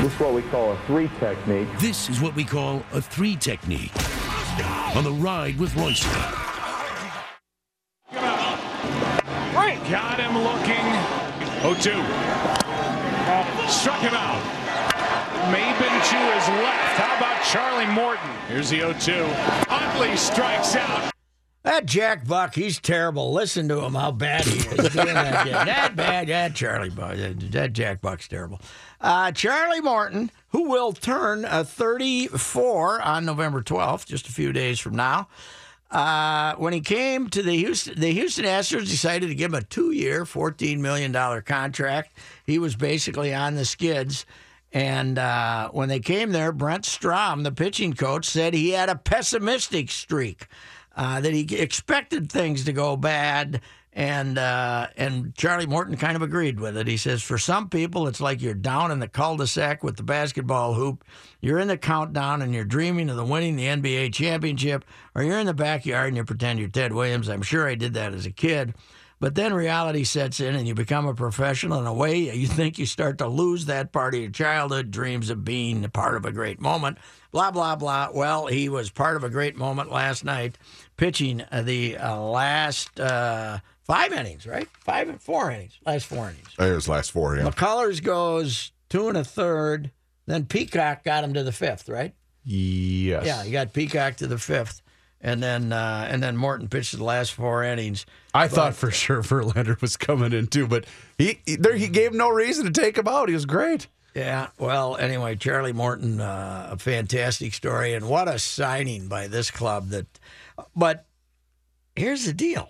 This is what we call a three technique. This is what we call a three technique. On the ride with Reusse. Got him looking. 0-2. Struck him out. Maben to his left. How about Charlie Morton? Here's the 0-2. Utley strikes out. That Jack Buck, he's terrible. Listen to him, how bad he is. that, that bad, that Charlie Buck, that Jack Buck's terrible. Uh, Charlie Morton, who will turn uh, 34 on November 12th, just a few days from now. Uh, when he came to the Houston, the Houston Astros decided to give him a two-year, $14 million contract. He was basically on the skids. And uh, when they came there, Brent Strom, the pitching coach, said he had a pessimistic streak, uh, that he expected things to go bad. And uh, and Charlie Morton kind of agreed with it. He says, for some people, it's like you're down in the cul-de-sac with the basketball hoop. You're in the countdown and you're dreaming of the winning the NBA championship, or you're in the backyard and you pretend you're Ted Williams. I'm sure I did that as a kid. But then reality sets in and you become a professional in a way you think you start to lose that part of your childhood dreams of being part of a great moment. Blah, blah, blah. Well, he was part of a great moment last night, pitching uh, the uh, last uh, five innings, right? Five, and four innings, last four innings. It was last four, yeah. McCullers goes two and a third. Then Peacock got him to the fifth, right? Yes. Yeah, he got Peacock to the fifth. And then uh, and then Morton pitched the last four innings. I thought for sure Verlander was coming in too, but he he, there, he gave no reason to take him out. He was great. Yeah. Well, anyway, Charlie Morton, uh, a fantastic story, and what a signing by this club. That, but here's the deal.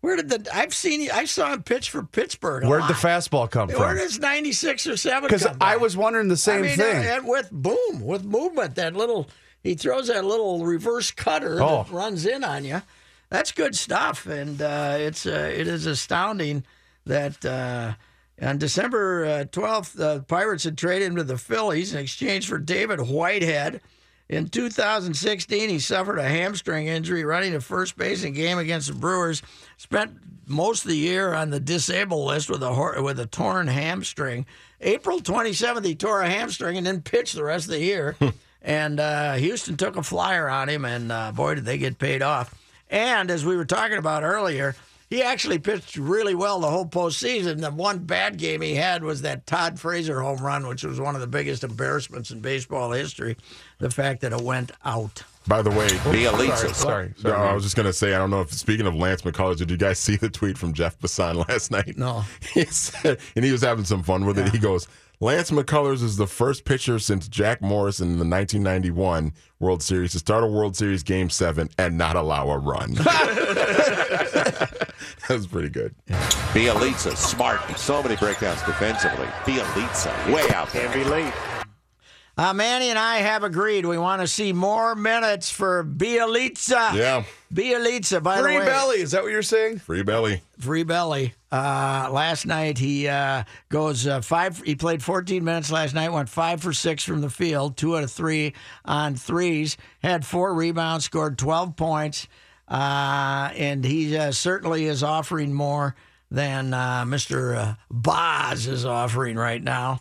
Where did the I've seen I saw him pitch for Pittsburgh. Where'd the fastball come Where from? Where does ninety six or seven? Because I was wondering the same I mean, thing. And, and with boom, with movement, that little he throws that little reverse cutter Oh. that runs in on you. That's good stuff, and uh, it's uh, it is astounding that uh, on December uh, twelfth, the Pirates had traded him to the Phillies in exchange for David Whitehead. In 2016, he suffered a hamstring injury running to first base in a game against the Brewers. Spent most of the year on the disabled list with a with a torn hamstring. April 27th, he tore a hamstring and then pitched the rest of the year. and uh, Houston took a flyer on him, and uh, boy, did they get paid off. And as we were talking about earlier, he actually pitched really well the whole postseason. The one bad game he had was that Todd Frazier home run, which was one of the biggest embarrassments in baseball history. The fact that it went out. By the way, Sorry, sorry. no, I was just gonna say, I don't know if speaking of Lance McCullers, did you guys see the tweet from Jeff Passan last night? No. He said, and he was having some fun with it. He goes, Lance McCullers is the first pitcher since Jack Morrison in the 1991 World Series to start a World Series Game Seven and not allow a run. that was pretty good. Bjelica, smart. So many breakdowns defensively. Bjelica, way out there. Can be late. Uh, Manny and I have agreed we want to see more minutes for Bjelica. Yeah, Bjelica, by Free the way. Free belly. Is that what you're saying? free belly. Free belly. Uh, last night he uh, goes uh, five. He played 14 minutes last night. Went five for six from the field, two out of three on threes. Had four rebounds, scored 12 points, uh, and he uh, certainly is offering more than uh, Mr. Uh, Boz is offering right now.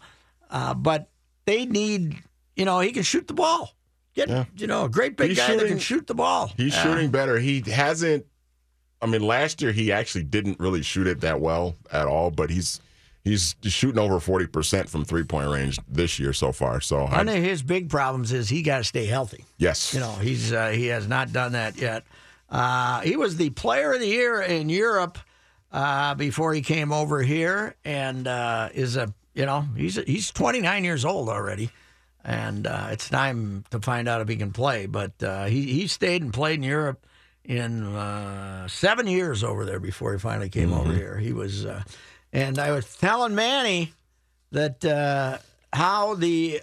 Uh, but they need, you know, he can shoot the ball. Get, you know, a great big He's guy that can shoot the ball. He's shooting better. He hasn't. I mean, last year he actually didn't really shoot it that well at all, but he's he's shooting over forty percent from three point range this year so far. So I, One of his big problems is he got to stay healthy. yes, You know, he's uh, he has not done that yet. Uh, he was the player of the year in Europe uh, before he came over here, and uh, is a you know he's he's 29 years old already, and uh, it's time to find out if he can play. But uh, he he stayed and played in Europe in uh, seven years over there before he finally came over here. He was, uh, and I was telling Manny that uh, how the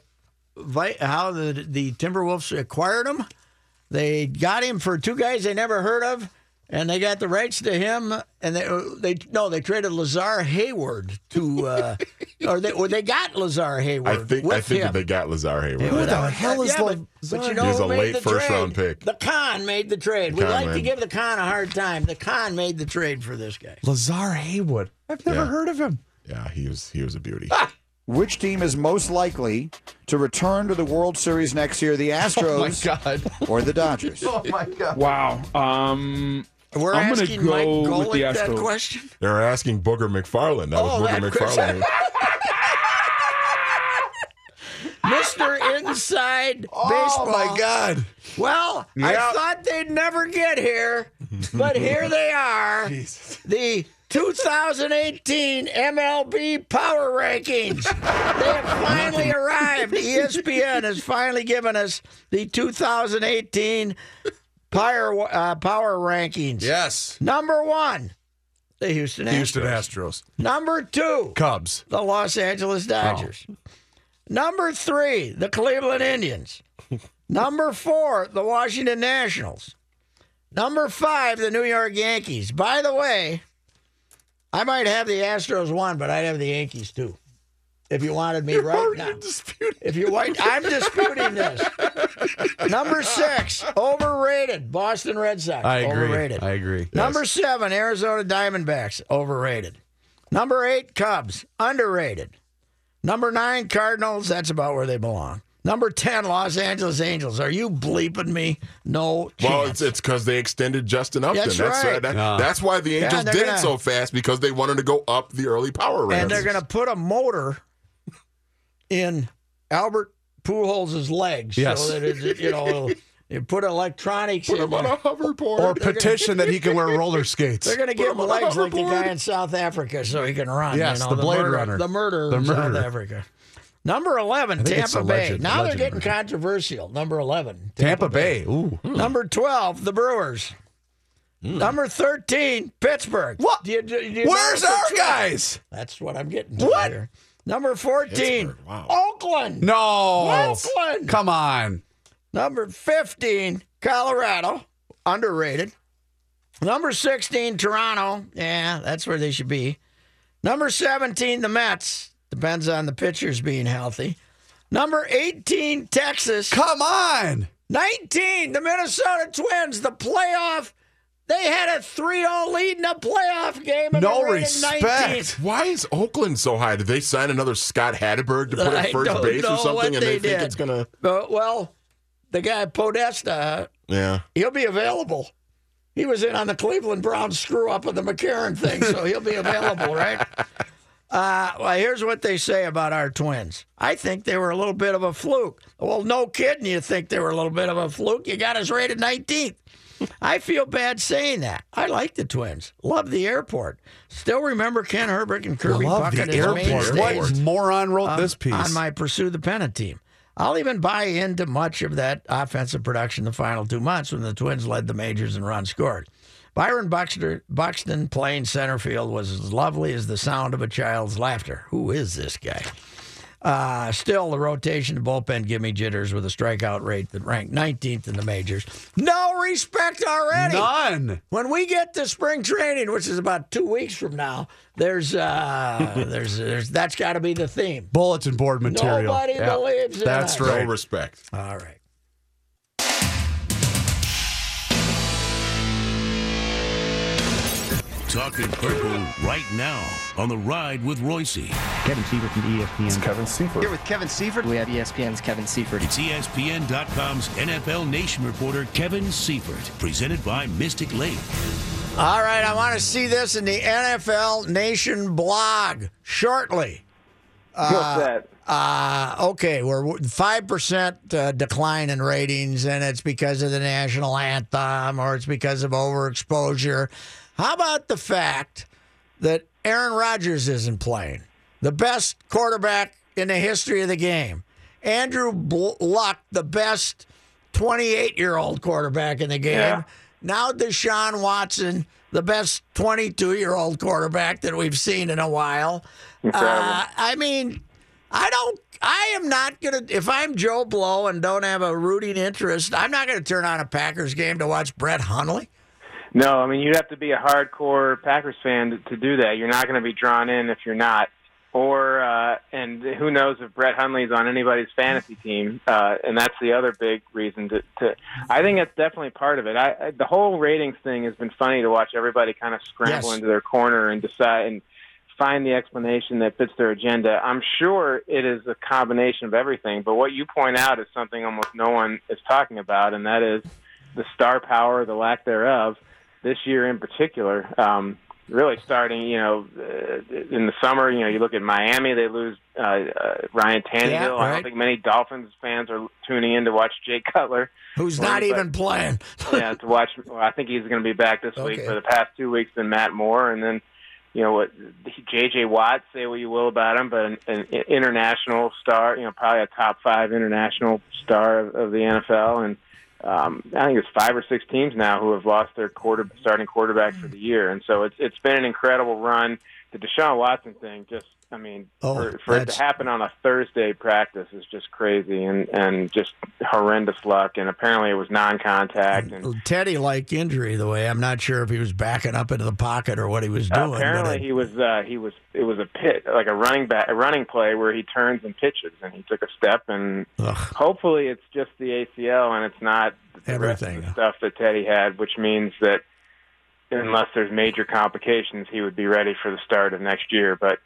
how the the Timberwolves acquired him. They got him for two guys they never heard of, and they got the rights to him. And they they no, they traded Lazar Hayward to, uh, or they or they got Lazar Hayward. I think I think him. that they got Lazar Hayward. Who the hell is yeah, but, Lazar? but you know He was a late first trade? round pick. The Kahn made the trade. we Kahn like to give the Kahn a hard time. The Kahn made the trade for this guy. Lazar Hayward. I've never Yeah. heard of him. Yeah, he was he was a beauty. Which team is most likely to return to the World Series next year? The Astros God. or the Dodgers? Oh my god! Wow. Um, We're I'm asking go Mike with the Golic that question. They're asking Booger McFarland. That Oh, was Booger that McFarland. Mr. Inside Baseball. Oh my God! Well, I thought they'd never get here, but here they are. The 2018 MLB Power Rankings. They have finally arrived. ESPN has finally given us the 2018 Power, uh, Power Rankings. Yes. Number one, the Houston Astros. Houston Astros. Number two, Cubs. the Los Angeles Dodgers. Number three, the Cleveland Indians. Number four, the Washington Nationals. Number five, the New York Yankees. By the way, I might have the Astros one, but I'd have the Yankees too. If you wanted me right now. If you want, I'm disputing this. Number six, overrated. Boston Red Sox. I agree. Overrated. I agree. Number seven, Arizona Diamondbacks, overrated. Number eight, Cubs, underrated. Number nine, Cardinals, that's about where they belong. Number 10, Los Angeles Angels. Are you bleeping me? No chance. Well, it's it's because they extended Justin Upton. That's That's, right. why, that- Yeah. that's why the Angels they're did gonna- it so fast because they wanted to go up the early power rankings. and they're going to put a motor in Albert Pujols' legs. Yes. So that it, you know, you put electronics put in him on a hoverboard. Or petition that he can wear roller skates. They're going to give him him legs like the guy in South Africa so he can run. Yes, you know, the Blade murder, Runner. The murder The in South murder. Africa. Number 11, Tampa Bay. legend- now they're getting version. controversial. Number 11, Tampa Bay. Ooh. Hmm. Number 12, the Brewers. Hmm. Number 13, Pittsburgh. What? Do you, do you Where's our guys? That's what I'm getting to What? here. Number 14, Pittsburgh, wow. Oakland. No. Oakland. Come on. Number 15, Colorado. Underrated. Number 16, Toronto. Yeah, that's where they should be. Number 17, the Mets. Depends on the pitchers being healthy. Number 18, Texas. Come on. 19, the Minnesota Twins, the playoff. They had a 3 0 lead in a playoff game. And No respect. 19th. Why is Oakland so high? Did they sign another Scott Hatteberg to put I at first don't base or something? And they, they think did. it's gonna. Uh, well, the guy Podesta, Yeah. he'll be available. He was in on the Cleveland Browns screw up of the McCarron thing, so he'll be available, right? Uh, well, here's what they say about our twins. I think they were a little bit of a fluke. Well, no kidding, you think they were a little bit of a fluke. You got us rated 19th. I feel bad saying that. I like the twins. Love the airport. Still remember Kent Hrbek and Kirby Love Puckett the airport. What moron wrote on- this piece? on my Pursue the Pennant team. I'll even buy into much of that offensive production the final two months when the Twins led the majors and runs scored. Byron Buxton, Buxton playing center field was as lovely as the sound of a child's laughter. Who is this guy? Uh, still, the rotation and bullpen give me jitters with a strikeout rate that ranked 19th in the majors. No respect already. None. When we get to spring training, which is about two weeks from now, there's uh, there's, there's that's got to be the theme. Bulletin board material. Nobody Yeah. believes in That's us. No right. respect. All right. Talking purple right now on the ride with Reusse. Kevin Seifert from ESPN. Kevin Seifert. Here with Kevin Seifert. We have ESPN's Kevin Seifert. It's ESPN.com's NFL Nation reporter Kevin Seifert, presented by Mystic Lake. All right, I want to see this in the NFL Nation blog shortly. What's that? Uh, okay, we're five percent uh, decline in ratings, and it's because of the national anthem, or it's because of overexposure. How about the fact that Aaron Rodgers isn't playing, the best quarterback in the history of the game? Andrew Luck, the best twenty-eight-year-old quarterback in the game. Yeah. Now Deshaun Watson, the best twenty-two-year-old quarterback that we've seen in a while. Uh, I mean, I don't. I am not gonna. If I'm Joe Blow and don't have a rooting interest, I'm not gonna turn on a Packers game to watch Brett Hundley. No, I mean you'd have to be a hardcore Packers fan to, to do that. You're not going to be drawn in if you're not. Or uh, and who knows if Brett Hundley's on anybody's fantasy team, uh, and that's the other big reason to. to I think that's definitely part of it. I, I the whole ratings thing has been funny to watch everybody kind of scramble Yes. into their corner and decide and find the explanation that fits their agenda. I'm sure it is a combination of everything, but what you point out is something almost no one is talking about, and that is the star power, the lack thereof, this year in particular. Um, really starting, you know, uh, in the summer, you know, you look at Miami, they lose uh, uh, Ryan Tannehill. Yeah, I don't think many Dolphins fans are tuning in to watch Jay Cutler. Who's not anybody- even playing. yeah, to watch. Well, I think he's going to be back this week for the past two weeks than Matt Moore, and then you know what, J.J. Watt. Say what you will about him, but an, an international star. You know, probably a top five international star of, of the NFL, and um, I think it's five or six teams now who have lost their quarter starting quarterback for the year, and so it's it's been an incredible run. The Deshaun Watson thing, just I mean, Oh, for, for it to happen on a Thursday practice is just crazy and and just horrendous luck. And apparently it was non-contact. And Teddy like injury the way. I'm not sure if he was backing up into the pocket or what he was doing. apparently but it- he was uh, he was it was a pit like a running back a running play where he turns and pitches and he took a step and hopefully it's just the ACL and it's not the rest of Everything. the stuff that Teddy had, which means that unless there's major complications, he would be ready for the start of next year. But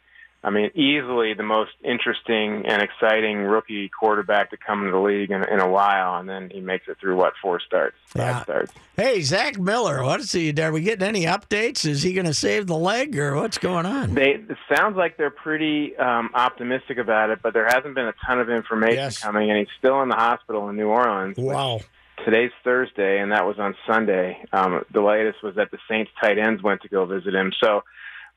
I mean, easily the most interesting and exciting rookie quarterback to come into the league in, in a while, and then he makes it through what four starts, five Yeah. starts. Hey, Zach Miller, what is he? Are we getting any updates? Is he going to save the leg or what's going on? They it sounds like they're pretty um, optimistic about it, but there hasn't been a ton of information Yes. coming, and he's still in the hospital in New Orleans. Wow. Today's Thursday, and that was on Sunday. Um, the latest was that the Saints tight ends went to go visit him. So,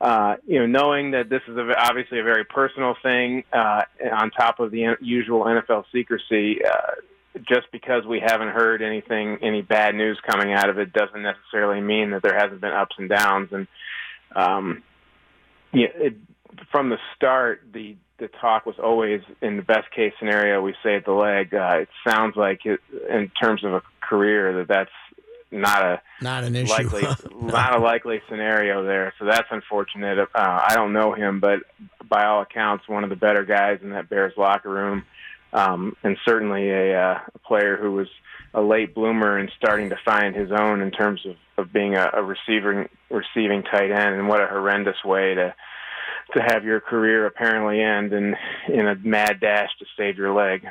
uh, you know, knowing that this is a, obviously a very personal thing, uh, on top of the usual NFL secrecy, uh, just because we haven't heard anything, any bad news coming out of it, doesn't necessarily mean that there hasn't been ups and downs. And um, yeah, it, from the start, the the talk was always in the best case scenario we save the leg. Uh, it sounds like it, in terms of a career that that's not a Not an issue. likely not a likely scenario there. So that's unfortunate. Uh, I don't know him, but by all accounts, one of the better guys in that Bears locker room, um, and certainly a, uh, a player who was a late bloomer and starting to find his own in terms of, of being a, a receiving receiving tight end. And what a horrendous way to to have your career apparently end in in a mad dash to save your leg.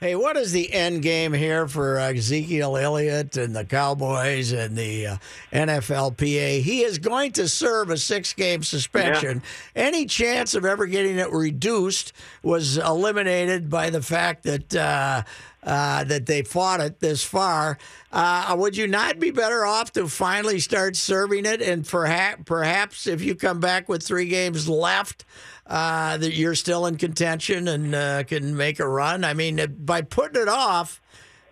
Hey, what is the end game here for Ezekiel Elliott and the Cowboys and the uh, NFLPA? He is going to serve a six game suspension. Any chance of ever getting it reduced was eliminated by the fact that. Uh, uh, that they fought it this far. Uh, would you not be better off to finally start serving it? And perhaps, perhaps if you come back with three games left, uh, that you're still in contention and uh, can make a run. I mean, by putting it off,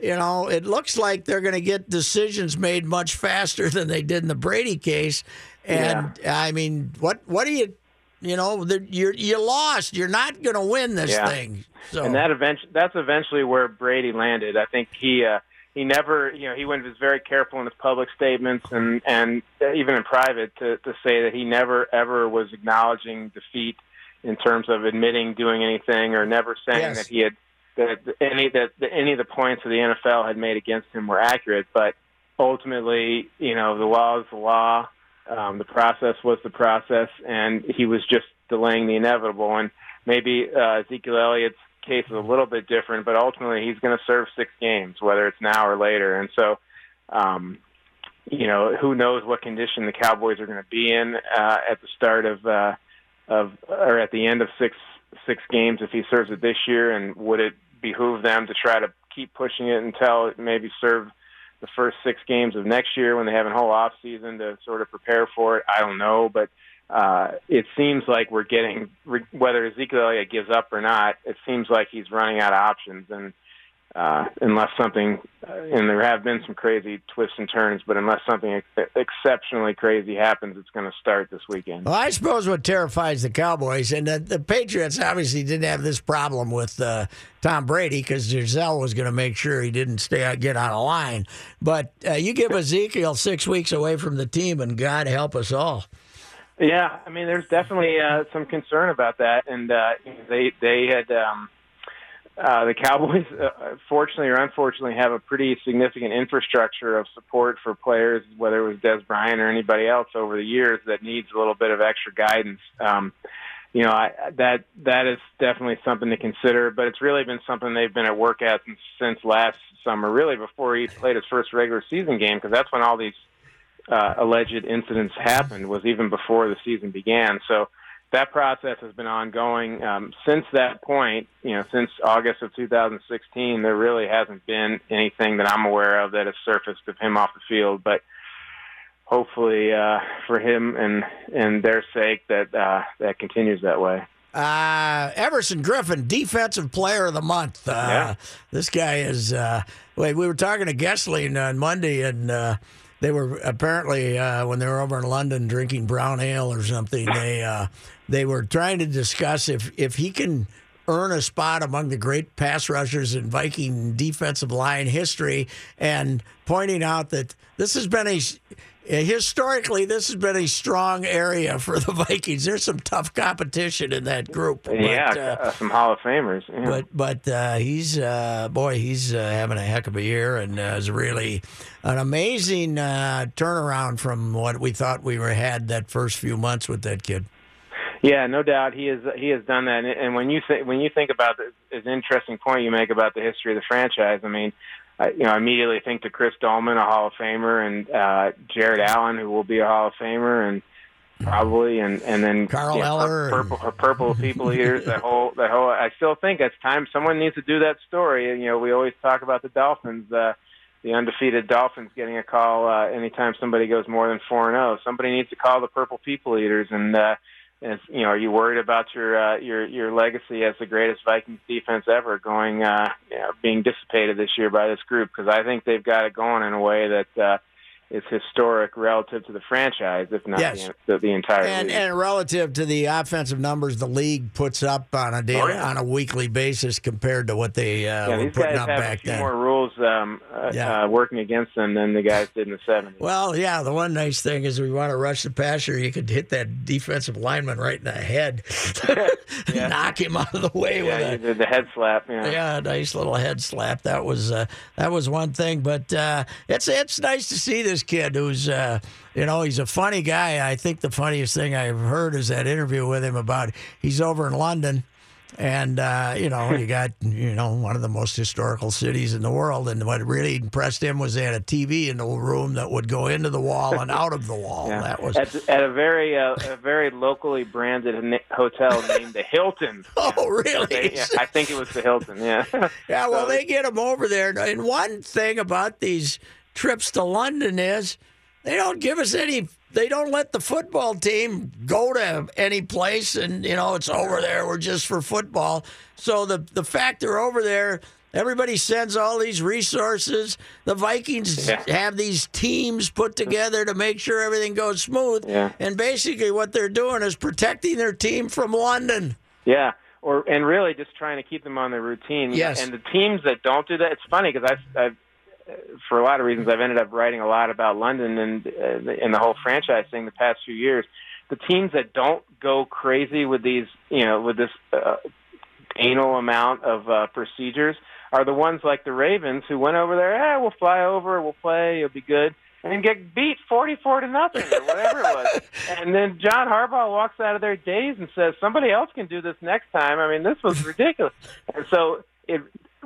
you know, it looks like they're going to get decisions made much faster than they did in the Brady case. And I mean, what what do you, you know, you're you lost. You're not going to win this Yeah. thing. So and that eventually that's eventually where Brady landed. I think he uh, he never you know he went was very careful in his public statements and and even in private to to say that he never ever was acknowledging defeat in terms of admitting doing anything or never saying Yes. that he had that any that any of the points that the NFL had made against him were accurate, but ultimately, you know, the law is the law. Um, the process was the process, and he was just delaying the inevitable. And maybe uh, Ezekiel Elliott's case is a little bit different, but ultimately he's going to serve six games, whether it's now or later. And so, um, you know, who knows what condition the Cowboys are going to be in uh, at the start of uh, of or at the end of six six games if he serves it this year, and would it behoove them to try to keep pushing it until it maybe serve the first six games of next year when they have a whole off season to sort of prepare for it? I don't know, but uh, it seems like we're getting whether Ezekiel Elliott gives up or not. It seems like he's running out of options, and uh, unless something, uh, and there have been some crazy twists and turns, but unless something ex- exceptionally crazy happens, it's going to start this weekend. Well, I suppose what terrifies the Cowboys and the, the Patriots obviously didn't have this problem with uh, Tom Brady because Gisele was going to make sure he didn't stay get out of line. But uh, you give Ezekiel six weeks away from the team, and God help us all. Yeah, I mean, there's definitely uh, some concern about that, and uh, they they had um, uh, the Cowboys, uh, fortunately or unfortunately, have a pretty significant infrastructure of support for players, whether it was Dez Bryant or anybody else over the years that needs a little bit of extra guidance. Um, you know, I, that that is definitely something to consider, but it's really been something they've been at work at since, since last summer, really before he played his first regular season game, because that's when all these uh, alleged incidents happened, was even before the season began. So that process has been ongoing um, since that point. You know, since August of 2016, there really hasn't been anything that I'm aware of that has surfaced of him off the field. But hopefully, uh, for him and and their sake, that uh, that continues that way. Uh, Everson Griffen, Defensive Player of the Month. Uh, Yeah. This guy is. Uh, wait, we were talking to Goessling on Monday, and uh, they were apparently uh, when they were over in London drinking brown ale or something. They uh, they were trying to discuss if if he can earn a spot among the great pass rushers in Viking defensive line history, and pointing out that this has been a historically this has been a strong area for the Vikings. There's some tough competition in that group. But, yeah, uh, uh, some Hall of Famers. Yeah. but but uh, he's uh, boy, he's uh, having a heck of a year and uh, is really an amazing uh, turnaround from what we thought we were had that first few months with that kid. Yeah, no doubt he has he has done that. And, and when you think when you think about this, this interesting point you make about the history of the franchise, I mean, I, you know, I immediately think to Chris Doleman, a Hall of Famer, and uh, Jared Allen, who will be a Hall of Famer, and probably, and and then Carl you know, Eller and- purple purple people eaters. That whole that whole. I still think it's time someone needs to do that story. You know, we always talk about the Dolphins. Uh, the undefeated Dolphins getting a call uh, anytime somebody goes more than four and zero. Somebody needs to call the Purple People Eaters, and uh, and you know, are you worried about your uh, your your legacy as the greatest Vikings defense ever going uh, you know, being dissipated this year by this group? Because I think they've got it going in a way that uh, is historic relative to the franchise, if not Yes. the, the, entire And, league. and relative to the offensive numbers the league puts up on a daily, Oh, yeah. on a weekly basis compared to what they uh, yeah, were these putting guys up have a back few then. more rules um, uh, Yeah. uh, working against them than the guys did in the '70s. Well, yeah, the one nice thing is we want to rush the passer, you could hit that defensive lineman right in the head, knock him out of the way yeah, with you a did the head slap. Yeah. nice little head slap. That was uh, that was one thing, but uh, it's it's nice to see this kid who's uh, you know he's a funny guy. I think the funniest thing I've heard is that interview with him about he's over in London. And uh, you know, you got you know one of the most historical cities in the world, and what really impressed him was they had a TV in the room that would go into the wall and out of the wall. Yeah. That was at, at a very uh, a very locally branded hotel named the Hilton. oh really? They- yeah, I think it was the Hilton. Yeah. Yeah, well, So- they get them over there. And one thing about these trips to London is they don't give us any. They don't let the football team go to any place, and you know it's over there. We're just for football. So the the fact they're over there. Everybody sends all these resources. The Vikings Yeah. have these teams put together to make sure everything goes smooth. Yeah. And basically, what they're doing is protecting their team from London. Yeah, or and really just trying to keep them on their routine. Yes. And the teams that don't do that, it's funny because I've, I've for a lot of reasons I've ended up writing a lot about London and uh, and the whole franchise thing the past few years. The teams that don't go crazy with these, you know, with this uh, anal amount of uh, procedures are the ones like the Ravens who went over there. Eh, we'll fly over, we'll play, it'll be good. And get beat forty-four to nothing, or whatever it was. And then John Harbaugh walks out of there dazed and says, "Somebody else can do this next time." I mean, this was ridiculous. And so, it,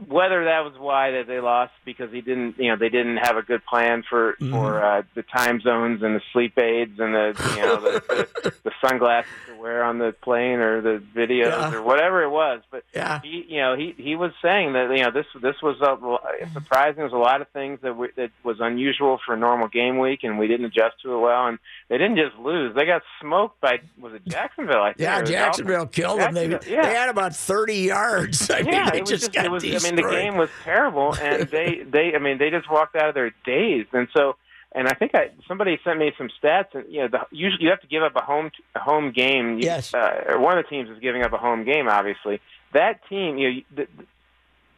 whether that was why that they lost because he didn't, you know, they didn't have a good plan for for uh, the time zones and the sleep aids and the, you know, the, the, the sunglasses to wear on the plane or the videos Yeah. or whatever it was. But Yeah. he, you know, he he was saying that you know this this was a, surprising. There was a lot of things that we, that was unusual for a normal game week, and we didn't adjust to it well. And they didn't just lose; they got smoked by was it Jacksonville? I think Yeah, Jacksonville killed them. They, yeah. they had about 30 yards. I mean, they just, just, got it was. Mean, the game was terrible, and they, they, I mean, they just walked out of there dazed. And so, and I think I somebody sent me some stats, and you know, the, usually you have to give up a home a home game. You- Yes. Uh, or one of the teams is giving up a home game. Obviously, that team, you know,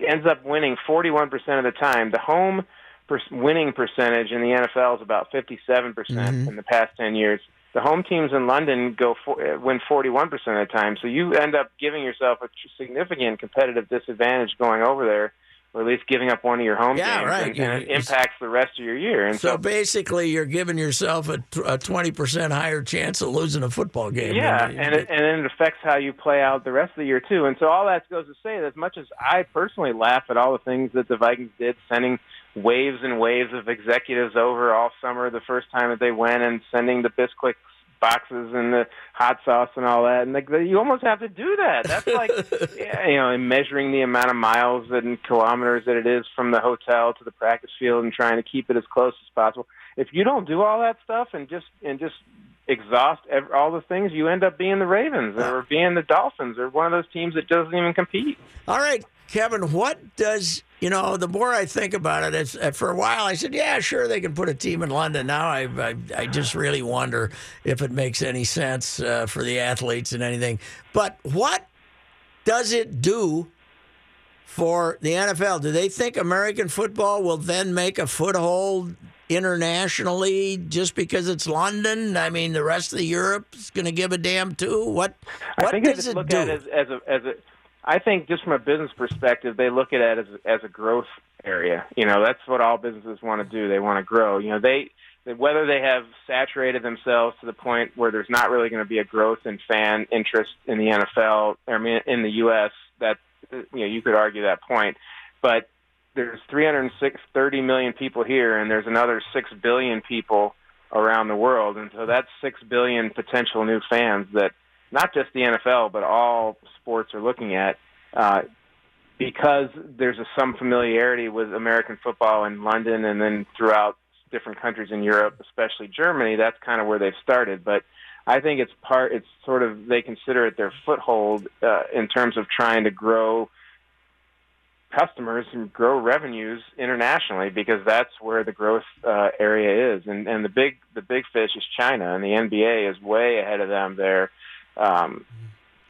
ends up winning 41% of the time. The home per- winning percentage in the NFL is about 57% in the past 10 years. The home teams in London go for, uh, win 41% of the time. So you end up giving yourself a significant competitive disadvantage going over there, or at least giving up one of your home Yeah, games, right. and, and it impacts the rest of your year. And So so, basically, you're giving yourself a, a 20% higher chance of losing a football game. Yeah, and it, and it affects how you play out the rest of the year too. And so all that goes to say that as much as I personally laugh at all the things that the Vikings did, sending waves and waves of executives over all summer the first time that they went, and sending the Bisquick boxes and the hot sauce and all that, and like you almost have to do that. That's like yeah, you know, and measuring the amount of miles and kilometers that it is from the hotel to the practice field, and trying to keep it as close as possible. If you don't do all that stuff and just and just exhaust ev- all the things, you end up being the Ravens ah. or being the Dolphins or one of those teams that doesn't even compete. All right, Kevin, what does, you know, the more I think about it, it's, uh, for a while I said, yeah, sure, they can put a team in London. Now I, I, I just really wonder if it makes any sense uh, for the athletes and anything. But what does it do for the NFL? Do they think American football will then make a foothold internationally just because it's London? I mean, the rest of Europe is going to give a damn too. What I what think they does just it look do? at it as, as a as a. I think just from a business perspective, they look at it as as a growth area. You know, that's what all businesses want to do. They want to grow. You know, they whether they have saturated themselves to the point where there's not really going to be a growth in fan interest in the NFL. I mean, in the U.S. That you know, you could argue that point, but there's 330 million people here, and there's another six billion people around the world, and so that's six billion potential new fans that not just the NFL, but all sports are looking at. Uh, because there's a, some familiarity with American football in London and then throughout different countries in Europe, especially Germany, that's kind of where they've started. But I think it's part, it's sort of, they consider it their foothold uh, in terms of trying to grow customers and grow revenues internationally because that's where the growth uh, area is. And, and the big, the big fish is China and the NBA is way ahead of them there. Um,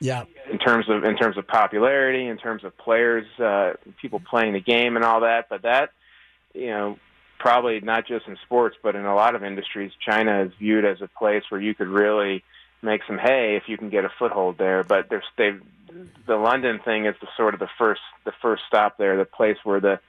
yeah. in terms of in terms of popularity, in terms of players, uh, people playing the game, and all that. But that, you know, probably not just in sports, but in a lot of industries, China is viewed as a place where you could really make some hay if you can get a foothold there. But there's they, the London thing is the sort of the first the first stop there, the place where the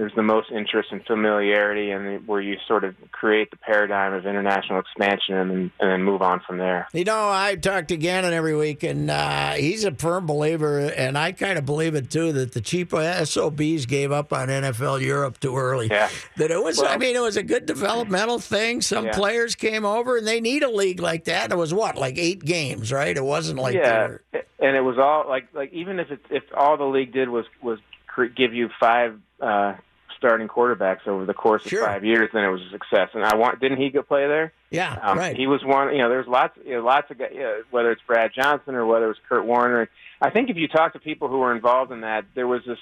there's the most interest and familiarity, and where you sort of create the paradigm of international expansion, and then, and then move on from there. You know, I talk to Gannon every week, and uh, he's a firm believer, and I kind of believe it too, that the cheap SOBs gave up on NFL Europe too early. Yeah. That it was, I mean, it was a good developmental thing. Some Yeah. players came over, and they need a league like that. It was what, like eight games, right? It wasn't like yeah, were- and it was all like like even if it, if all the league did was was give you five uh, starting quarterbacks over the course of Sure. five years, then it was a success. And I want didn't he go play there? Yeah, Um, right. He was one. You know, there's lots, you know, lots of guys. You know, whether it's Brad Johnson or whether it's Kurt Warner. I think if you talk to people who were involved in that, there was this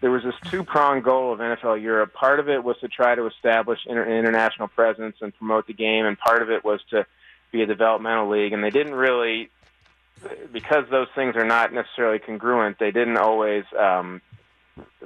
there was this two pronged goal of NFL Europe. Part of it was to try to establish inter- an international presence and promote the game, and part of it was to be a developmental league. And they didn't really, because those things are not necessarily congruent. They didn't always um,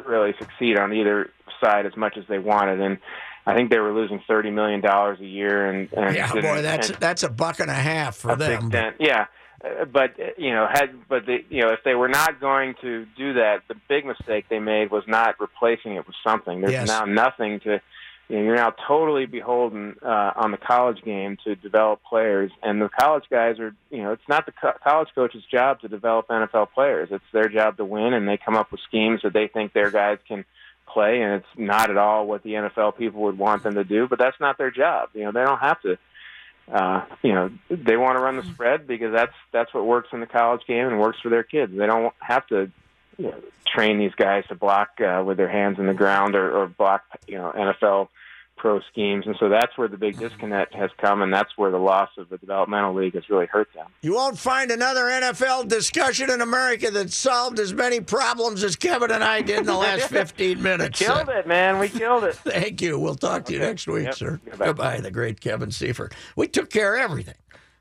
really succeed on either side as much as they wanted. And I think they were losing thirty million dollars a year. And, and yeah, boy, that's that's a buck and a half for a big them. dent. Yeah, Uh, but you know, had but the, you know, if they were not going to do that, the big mistake they made was not replacing it with something. There's Yes. now nothing to. You know, you're now totally beholden uh, on the college game to develop players, and the college guys are. You know, it's not the co- college coach's job to develop NFL players. It's their job to win, and they come up with schemes that they think their guys can play, and it's not at all what the NFL people would want them to do. But that's not their job. You know, they don't have to uh, you know, they want to run the spread because that's that's what works in the college game and works for their kids. They don't have to you know, train these guys to block uh, with their hands in the ground or, or block, you know, NFL pro schemes, and so that's where the big disconnect has come, and that's where the loss of the developmental league has really hurt them. You won't find another NFL discussion in America that solved as many problems as Kevin and I did in the last 15 minutes. Killed it, man. We killed it. Thank you. We'll talk to you next week, Yep. sir. Goodbye. Goodbye, the great Kevin Seifert. We took care of everything.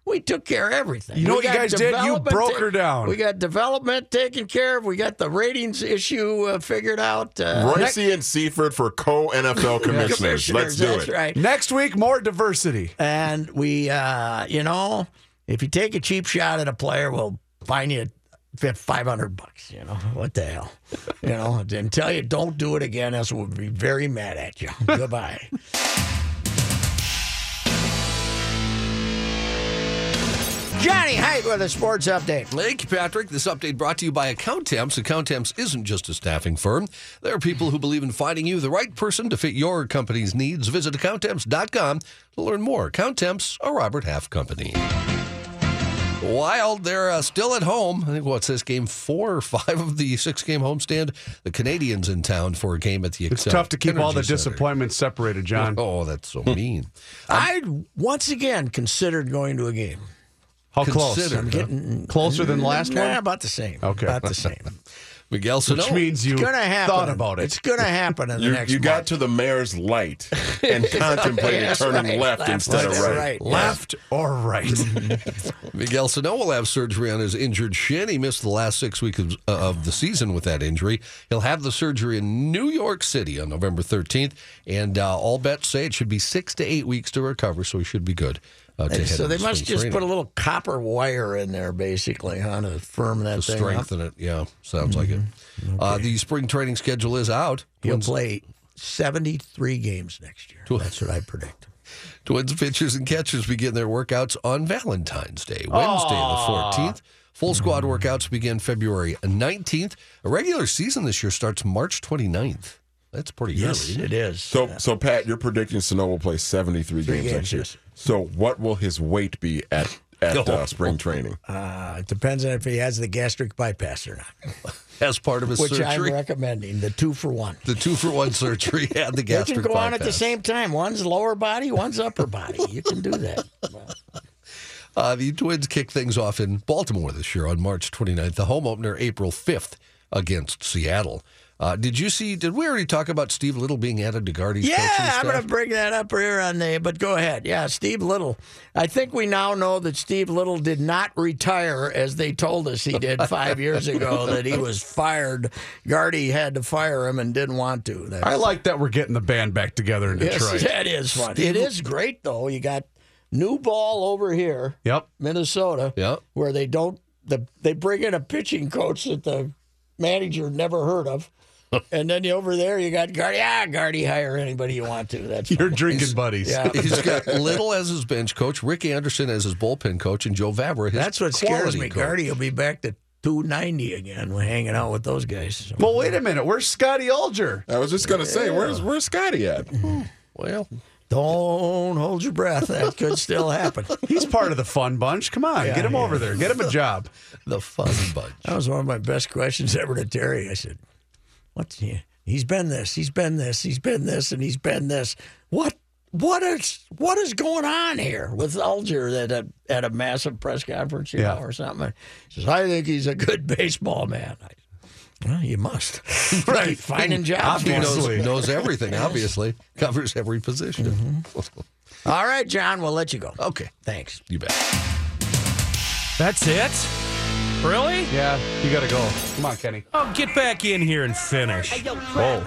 We took care of everything. You know We what you guys did? You broke her down. We got development taken care of. We got the ratings issue uh, figured out. Uh, Reusse and Seifert for co NFL commissioners. Let's do that's it. right. Next week, more diversity. And we, uh, you know, if you take a cheap shot at a player, we'll fine you five hundred bucks. You know what the hell? You know, and tell you don't do it again, else we'll be very mad at you. Goodbye. Johnny Heidt with a sports update. Thank you, Patrick. This update brought to you by Account Temps. Account Temps isn't just a staffing firm. There are people who believe in finding you the right person to fit your company's needs. Visit AccountTemps.com to learn more. Account Temps, a Robert Half company. Wild, they're uh, still at home. I think what's this game four or five of the six-game homestand. The Canadiens in town for a game at the. It's Xcel tough to keep all the Energy Center. disappointments separated, John. Oh, that's so mean. I once again considered going to a game. How close? I'm getting Closer than last Nah, one? about the same. Okay. about the same. Miguel Sano. Which means you It's gonna happen. thought about it. It's gonna happen in the You, next. you got month. to the mayor's light and contemplated That's turning right. left, Left, instead of right. right. Left or right? Miguel Sano will have surgery on his injured shin. He missed the last six weeks of, uh, of the season with that injury. He'll have the surgery in New York City on November 13th, and uh, all bets say it should be six to eight weeks to recover, so he should be good. Uh, so they must just put a little copper wire in there, basically, huh, to firm that to thing up. strengthen it. Yeah, sounds like it. Uh, the spring training schedule is out. He'll Twins, play seventy-three games next year. That's what I predict. Twins pitchers and catchers begin their workouts on Valentine's Day, Wednesday the 14th. Full squad workouts begin February 19th. A regular season this year starts March 29th. That's pretty Yes, early. it is. So, so Pat, you're predicting Sano will play 73 Three games, games, next year. yes. So, what will his weight be at at Oh. uh, spring training? Uh, it depends on if he has the gastric bypass or not, As part of his surgery. which I'm recommending. The two for one. the two for one surgery and the gastric bypass. They gastric can go on at the same time. One's lower body, one's upper body. You can do that. Uh, the Twins kick things off in Baltimore this year on March 29th. The home opener April 5th against Seattle. Uh, did you see? Did we already talk about Steve Liddle being added to Gardy's Yeah, coaching I'm going to bring that up here on the. But go ahead. Yeah, Steve Liddle. I think we now know that Steve Liddle did not retire as they told us he did five years ago. That he was fired. Gardy had to fire him and didn't want to. That's, I like that we're getting the band back together in Yes, Detroit. that is fun. It is great though. You got new ball over here, Yep. Minnesota. Yeah. where they don't the they bring in a pitching coach that the manager never heard of. And then you over there, you got Gardy. Ah, Gardy, hire anybody you want to. That's You're fine. drinking buddies. Yeah. He's got Liddle as his bench coach, Rick Anderson as his bullpen coach, and Joe Vavra his That's what scares me. coach. Gardy will be back to 290 again. We're hanging out with those guys. Well, wait a minute. Where's Scotty Ullger? I was just gonna say, where's where's Scotty at? Well, Don't hold your breath. That could still happen. He's part of the fun bunch. Come on, Yeah, get him yeah. over there. Get him a job. the fun bunch. That was one of my best questions ever to Terry. I said, "What's he? He's been this. He's been this. He's been this, and he's been this. What? What is? What is going on here with Ullger at a at a massive press conference, you Yeah. know, or something?" He says, "I think he's a good baseball man." I, well, you must. right. Finding jobs. He knows, knows everything, obviously. Covers every position. Mm-hmm. All right, John. We'll let you go. Okay. Thanks. You bet. That's it? Really? Yeah, you got to go. Come on, Kenny. Oh, get back in here and finish. Oh.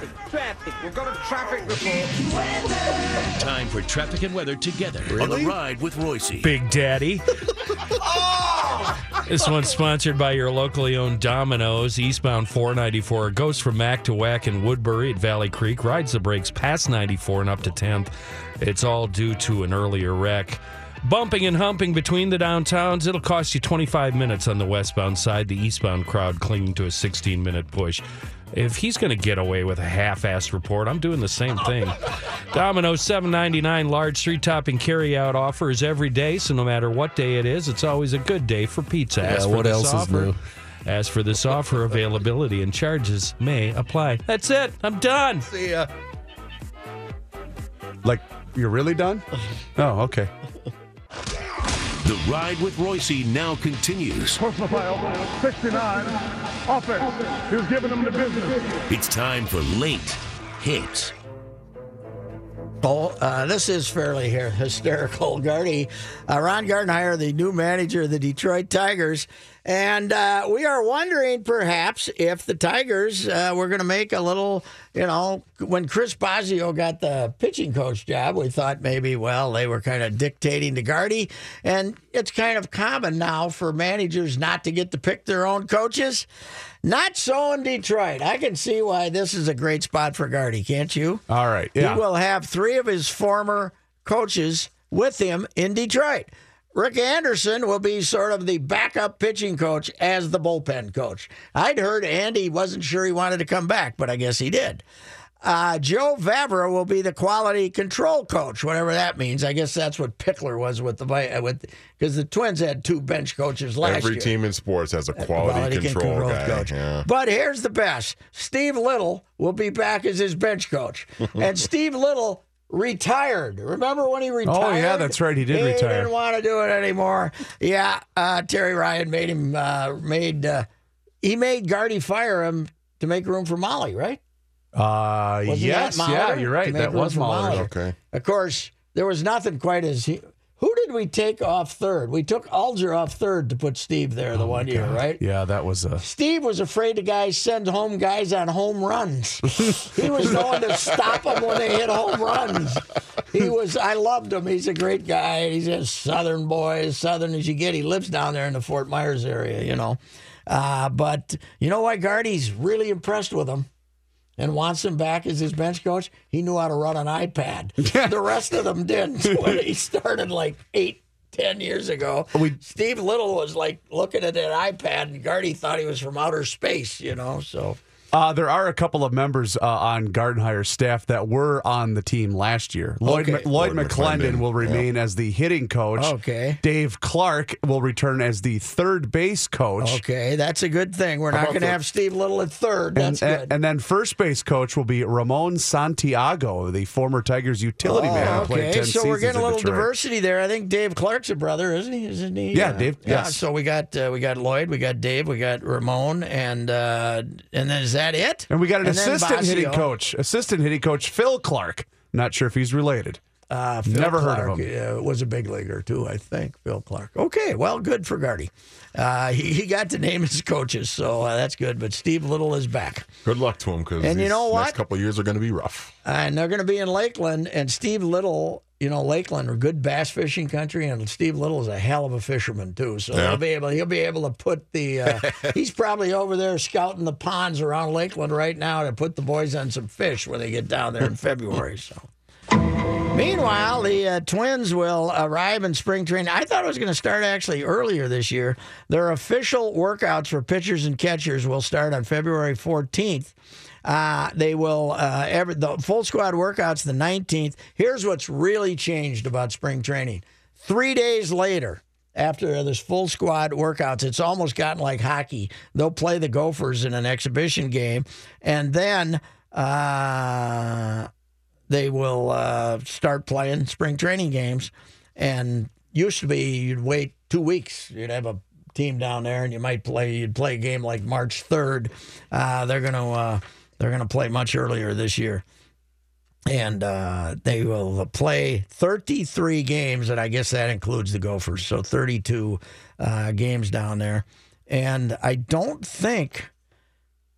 Time for traffic and weather together on the ride with Reusse. Big Daddy. This one's sponsored by your locally owned Domino's, eastbound 494. Goes from Mac to Whack in Woodbury at Valley Creek, rides the brakes past 94 and up to 10th. It's all due to an earlier wreck. Bumping and humping between the downtowns, it'll cost you 25 minutes on the westbound side, the eastbound crowd clinging to a 16 minute push. If he's going to get away with a half-assed report, I'm doing the same thing. Domino's 7.99 large three-topping carry-out offers every day, so no matter what day it is, it's always a good day for pizza. Yeah, As for what this else is new? As for this offer, availability and charges may apply. That's it. I'm done. See ya. Like you're really done? Oh, okay. The ride with Reusse now continues. Personal foul, 69, offense. He was giving them the business. It's time for late hits. Oh, uh, this is fairly hysterical. Gardy, uh, Ron Gardenhire, the new manager of the Detroit Tigers, and uh, we are wondering perhaps if the Tigers uh, were going to make a little, you know, when Chris Bosio got the pitching coach job, we thought maybe, well, they were kind of dictating to Gardy, and it's kind of common now for managers not to get to pick their own coaches. Not so in Detroit. I can see why this is a great spot for Gardy, can't you? All right. Yeah. He will have three of his former coaches with him in Detroit. Rick Anderson will be sort of the backup pitching coach as the bullpen coach. I'd heard Andy wasn't sure he wanted to come back, but I guess he did. Uh, Joe Vavra will be the quality control coach, whatever that means. I guess that's what Pickler was with the with because the Twins had two bench coaches last Every year. Every team in sports has a quality, Quality control, control guy. coach. Yeah. But here's the best: Steve Liddle will be back as his bench coach, and Steve Liddle retired. Remember when he retired? Oh, yeah, that's right. He did he retire. He didn't want to do it anymore. Yeah, uh, Terry Ryan made him uh, made uh, he made Gardy fire him to make room for Molly, right? Uh, Wasn't yes, yeah, you're right. That was Molly. Mahler. Mahler. Okay. Of course, there was nothing quite as he. Who did we take off third? We took Ullger off third to put Steve there the one year, right? Yeah, that was a. Steve was afraid the guys send home guys on home runs. he was going to stop them when they hit home runs. He was. I loved him. He's a great guy. He's a Southern boy, as Southern as you get. He lives down there in the Fort Myers area, you know. Uh, but you know why Gardy's really impressed with him and wants him back as his bench coach? He knew how to run an iPad. the rest of them didn't when he started like eight, ten years ago. Steve Liddle was like looking at that iPad, and Gardy thought he was from outer space, you know. So Uh, there are a couple of members uh, on Gardenhire's staff that were on the team last year. Lloyd, Okay. Lloyd, Lloyd McClendon McClendon, will remain as the hitting coach. Okay. Dave Clark will return as the third base coach. okay, that's a good thing. We're not going to have Steve Liddle at third. And, good. and then first base coach will be Ramon Santiago, the former Tigers utility man Oh, okay, 10 so we're getting a little diversity there. I think Dave Clark's a brother, isn't he? Isn't he? Yeah, Uh, Dave, Yeah. yes. So we got uh, we got Lloyd, we got Dave, we got Ramon, and uh, and then is that it? And we got an And assistant hitting coach, assistant hitting coach Phil Clark. Not sure if he's related. Uh, Phil Never heard of him. Uh, was a big leaguer too, I think. Phil Clark. Okay, well, good for Gardy. Uh, he, he got to name his coaches, so uh, that's good. But Steve Liddle is back, Good luck to him because And you know what? next couple of years are going to be rough. and they're going to be in Lakeland. And Steve Liddle, you know, Lakeland are good bass fishing country, and Steve Liddle is a hell of a fisherman too. So Yeah. he'll be able he'll be able to put the. Uh, he's probably over there scouting the ponds around Lakeland right now to put the boys on some fish when they get down there in February. So. Meanwhile, the uh, Twins will arrive in spring training. I thought it was going to start actually earlier this year. Their official workouts for pitchers and catchers will start on February 14th. Uh, they will uh, every, the full squad workouts the 19th. Here's what's really changed about spring training. Three days later, after this full squad workouts, it's almost gotten like hockey. They'll play the Gophers in an exhibition game, and then. Uh, they will uh, start playing spring training games. And used to be you'd wait two weeks. You'd have a team down there, and you might play. You'd play a game like March third. Uh, they're gonna uh, they're gonna play much earlier this year. And uh, they will play 33 games, and I guess that includes the Gophers. So 32 uh, games down there. And I don't think,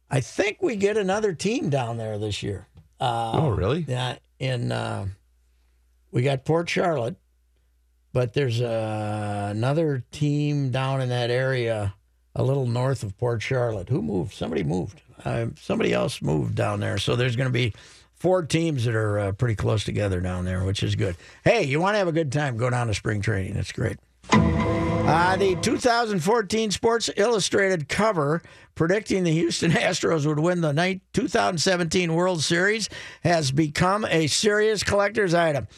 I think we get another team down there this year. Uh, oh, really? yeah, in uh, we got Port Charlotte, but there's uh, another team down in that area, a little north of Port Charlotte. Who moved? Somebody moved. Uh, somebody else moved down there. So there's going to be four teams that are uh, pretty close together down there, which is good. Hey, you want to have a good time? Go down to spring training. It's great. Uh, the 2014 Sports Illustrated cover predicting the Houston Astros would win the 2017 World Series has become a serious collector's item.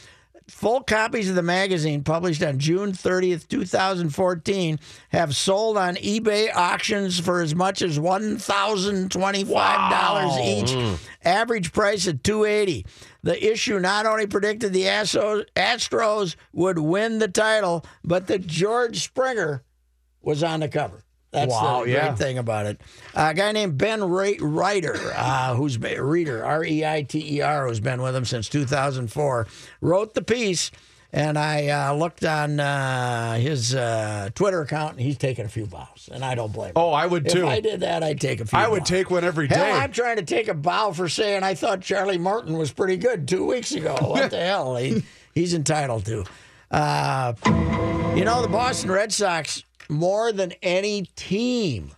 Full copies of the magazine, published on June 30th, 2014, have sold on eBay auctions for as much as $1,025 each. Mm. Average price at 280 The issue not only predicted the Astros, Astros would win the title, but that George Springer was on the cover. That's Wow, the yeah. great thing about it. a guy named Ben Ra- Reiter, uh, who's been, Reiter, R E I T E R, who's been with him since 2004, wrote the piece. And I uh, looked on uh, his uh, Twitter account, and he's taken a few bows, and I don't blame him. Oh, I would too. If I did that, I'd take a few. I would bows. take one every day. Hell. I'm trying to take a bow for saying I thought Charlie Morton was pretty good two weeks ago. What the hell? He, he's entitled to. Uh, you know, the Boston Red Sox, more than any team,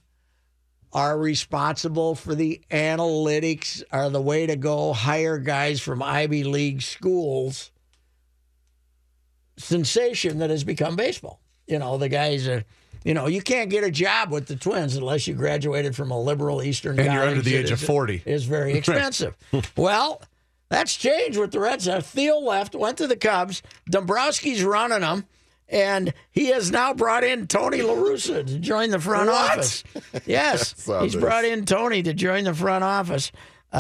are responsible for the analytics, are the way to go. Hire guys from Ivy League schools. Sensation that has become baseball. You know, the guys are. You know, you can't get a job with the Twins unless you graduated from a liberal Eastern And you're under the age of 40. Is very expensive. well, that's changed with the Red Sox. Uh, Theo left, went to the Cubs. Dombrowski's running them, and he has now brought in Tony La Russa to join the front What? office. Yes, he's this. brought in Tony to join the front office. Uh,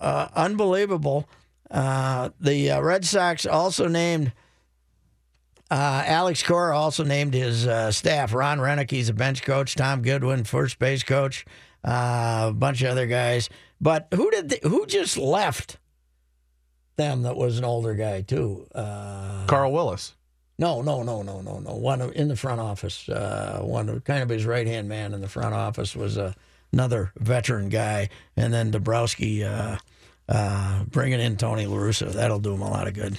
uh, unbelievable. Uh, the uh, Red Sox also named uh, Alex Cora also named his uh, staff. Ron Roenicke, he's a bench coach. Tom Goodwin, first base coach. Uh, a bunch of other guys. But who did they, who just left them? That was an older guy too. Uh, Carl Willis. No, no, no, no, no, no. One of- in the front office. Uh, one of kind of his right hand man in the front office was uh, another veteran guy, and then Dombrowski uh, uh, bringing in Tony La Russa. That'll do him a lot of good.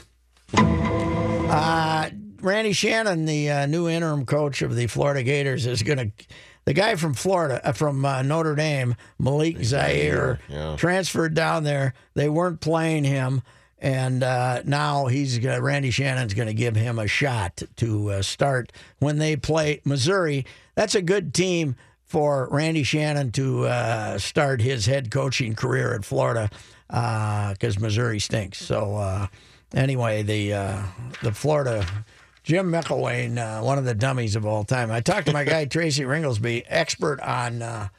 Uh, Randy Shannon, the uh, new interim coach of the Florida Gators, is going to. The guy from Florida, from uh, Notre Dame, Malik Zaire, yeah. transferred down there. They weren't playing him, and uh, now he's gonna, Randy Shannon's going to give him a shot to uh, start when they play Missouri. That's a good team for Randy Shannon to uh, start his head coaching career at Florida because Missouri stinks. So uh, anyway, the uh, the Florida Jim McElwain, uh, one of the dummies of all time. I talked to my guy Tracy Ringolsby, expert on. Uh,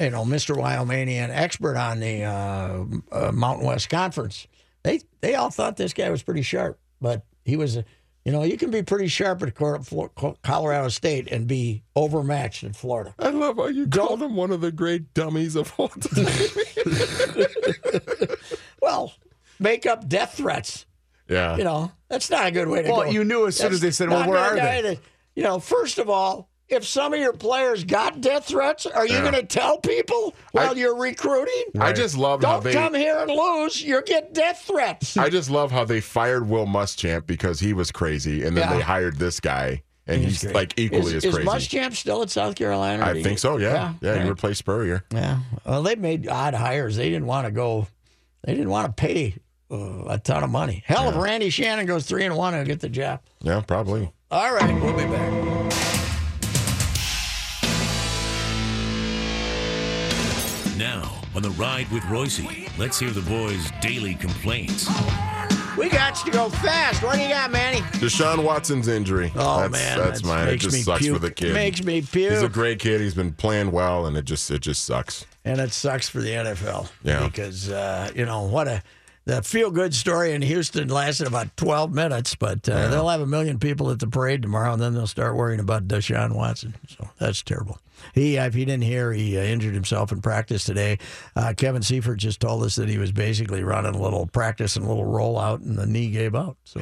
you know, Mr. Wyomanian, expert on the uh, uh, Mountain West Conference. They they all thought this guy was pretty sharp, but he was, a, you know, you can be pretty sharp at Colorado State and be overmatched in Florida. I love how you called him one of the great dummies of all time. Well, make up death threats. yeah. You know, that's not a good way to Well, go. Well, you knew as soon That's as they said, "Well, where are guy they?" that- you know, first of all, if some of your players got death threats, are you Yeah. going to tell people while you're recruiting? I just love how Don't they. come here and lose. You get death threats. I just love how they fired Will Muschamp because he was crazy, and then Yeah. they hired this guy, and he's, great. like equally is, as is crazy. Muschamp still at South Carolina? I think so. Yeah, yeah. right. He replaced Spurrier. Yeah. Well, they made odd hires. They didn't want to go. They didn't want to pay uh, a ton of money. Hell, if Randy Shannon goes three and one, he'll get the job. Yeah, probably. All right, we'll be back. Now, on the ride with Reusse, let's hear the boys' daily complaints. We got you to go fast. What do you got, Manny? Deshaun Watson's injury. Oh that's, man, that's that mine. It just sucks puke. for the kid. Makes me puke. He's a great kid. He's been playing well, and it just it just sucks. and it sucks for the NFL. Yeah. Because uh, you know what a the feel good story in Houston lasted about twelve minutes, but uh, they'll have a million people at the parade tomorrow, and then they'll start worrying about Deshaun Watson. So that's terrible. He, if you didn't hear, he uh, injured himself in practice today. Uh, Kevin Seifert just told us that he was basically running a little practice and a little rollout, and the knee gave out. So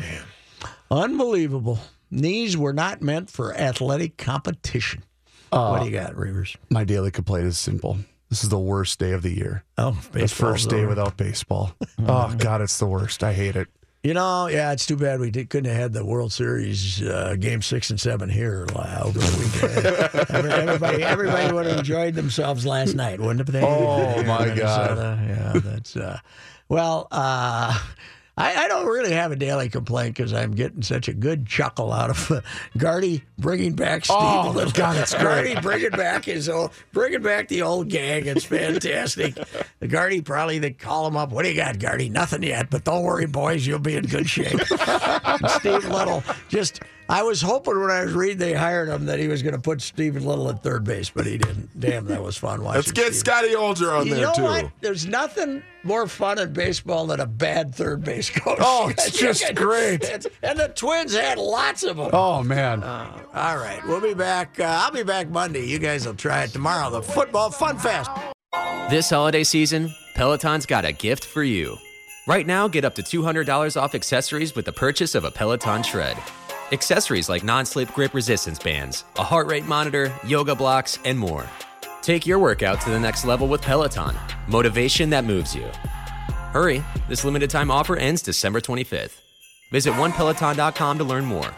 unbelievable. Knees were not meant for athletic competition. what do you got, Reavers? My daily complaint is simple. This is the worst day of the year. Oh, baseball. the first day over. without baseball. oh God, it's the worst. I hate it. You know, yeah, it's too bad we did, couldn't have had the World Series uh, game six and seven here uh, over the weekend. Everybody, everybody would have enjoyed themselves last night, wouldn't they? Oh, my Minnesota. Yeah, that's uh, well. Uh, I, I don't really have a daily complaint because I'm getting such a good chuckle out of uh, Gardy bringing back Steve Oh, Liddle. God, that's great. Gardy bringing back his old, bringing back the old gang. It's fantastic. the Gardy probably they call him up. What do you got, Gardy? Nothing yet, but don't worry, boys, you'll be in good shape. Steve Liddle just. I was hoping when I was reading they hired him that he was going to put Stephen Liddle at third base, but he didn't. Damn, that was fun watching. Let's get Steve. Scotty Ullger on You there know too. what? There's nothing more fun in baseball than a bad third base coach. Oh, it's just great. It's- and the Twins had lots of them. Oh man. All right, we'll be back. Uh, I'll be back Monday. You guys will try it tomorrow. The football fun fest. This holiday season, Peloton's got a gift for you. Right now, get up to $200 off accessories with the purchase of a Peloton Shred. Accessories like non slip grip resistance bands, a heart rate monitor, yoga blocks, and more. Take your workout to the next level with Peloton. Motivation that moves you. Hurry, this limited time offer ends December 25th. Visit onepeloton.com to learn more.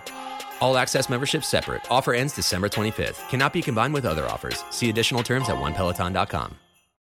All access membership separate. Offer ends December 25th. Cannot be combined with other offers. See additional terms at onepeloton.com.